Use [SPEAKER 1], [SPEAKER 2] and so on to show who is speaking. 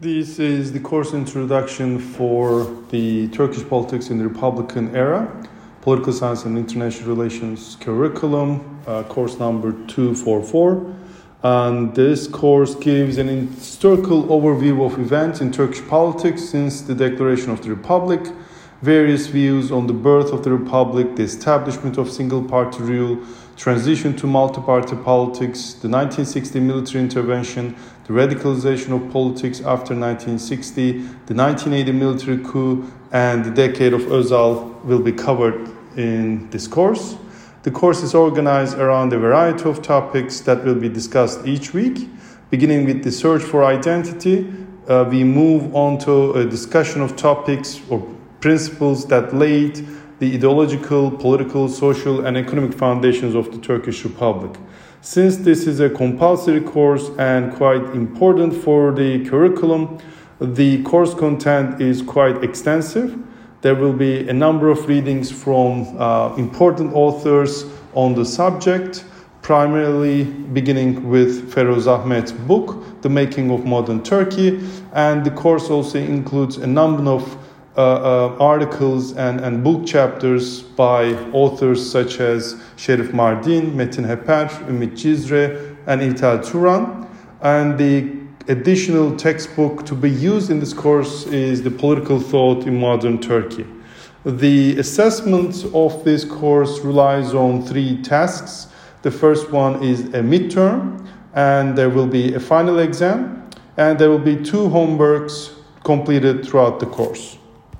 [SPEAKER 1] This is the course introduction for the Turkish politics in the Republican era, political science and international relations curriculum, uh, course number 244. And this course gives an historical overview of events in Turkish politics since the declaration of the Republic, various views on the birth of the Republic, the establishment of single party rule, transition to multi party politics, the 1960 military intervention, the radicalization of politics after 1960, the 1980 military coup, and the decade of Özal will be covered in this course. The course is organized around a variety of topics that will be discussed each week. Beginning with the search for identity, uh, we move on to a discussion of topics or principles that laid the ideological, political, social, and economic foundations of the Turkish Republic. Since this is a compulsory course and quite important for the curriculum, the course content is quite extensive. There will be a number of readings from uh, important authors on the subject, primarily beginning with Feroz Ahmet's book, The Making of Modern Turkey, and the course also includes a number of uh, uh, articles and, and book chapters by authors such as Sherif Mardin, Metin Heper, Ümit Cizre, and İlter Turan. And the additional textbook to be used in this course is The Political Thought in Modern Turkey. The assessment of this course relies on three tasks. The first one is a midterm, and there will be a final exam, and there will be two homeworks completed throughout the course.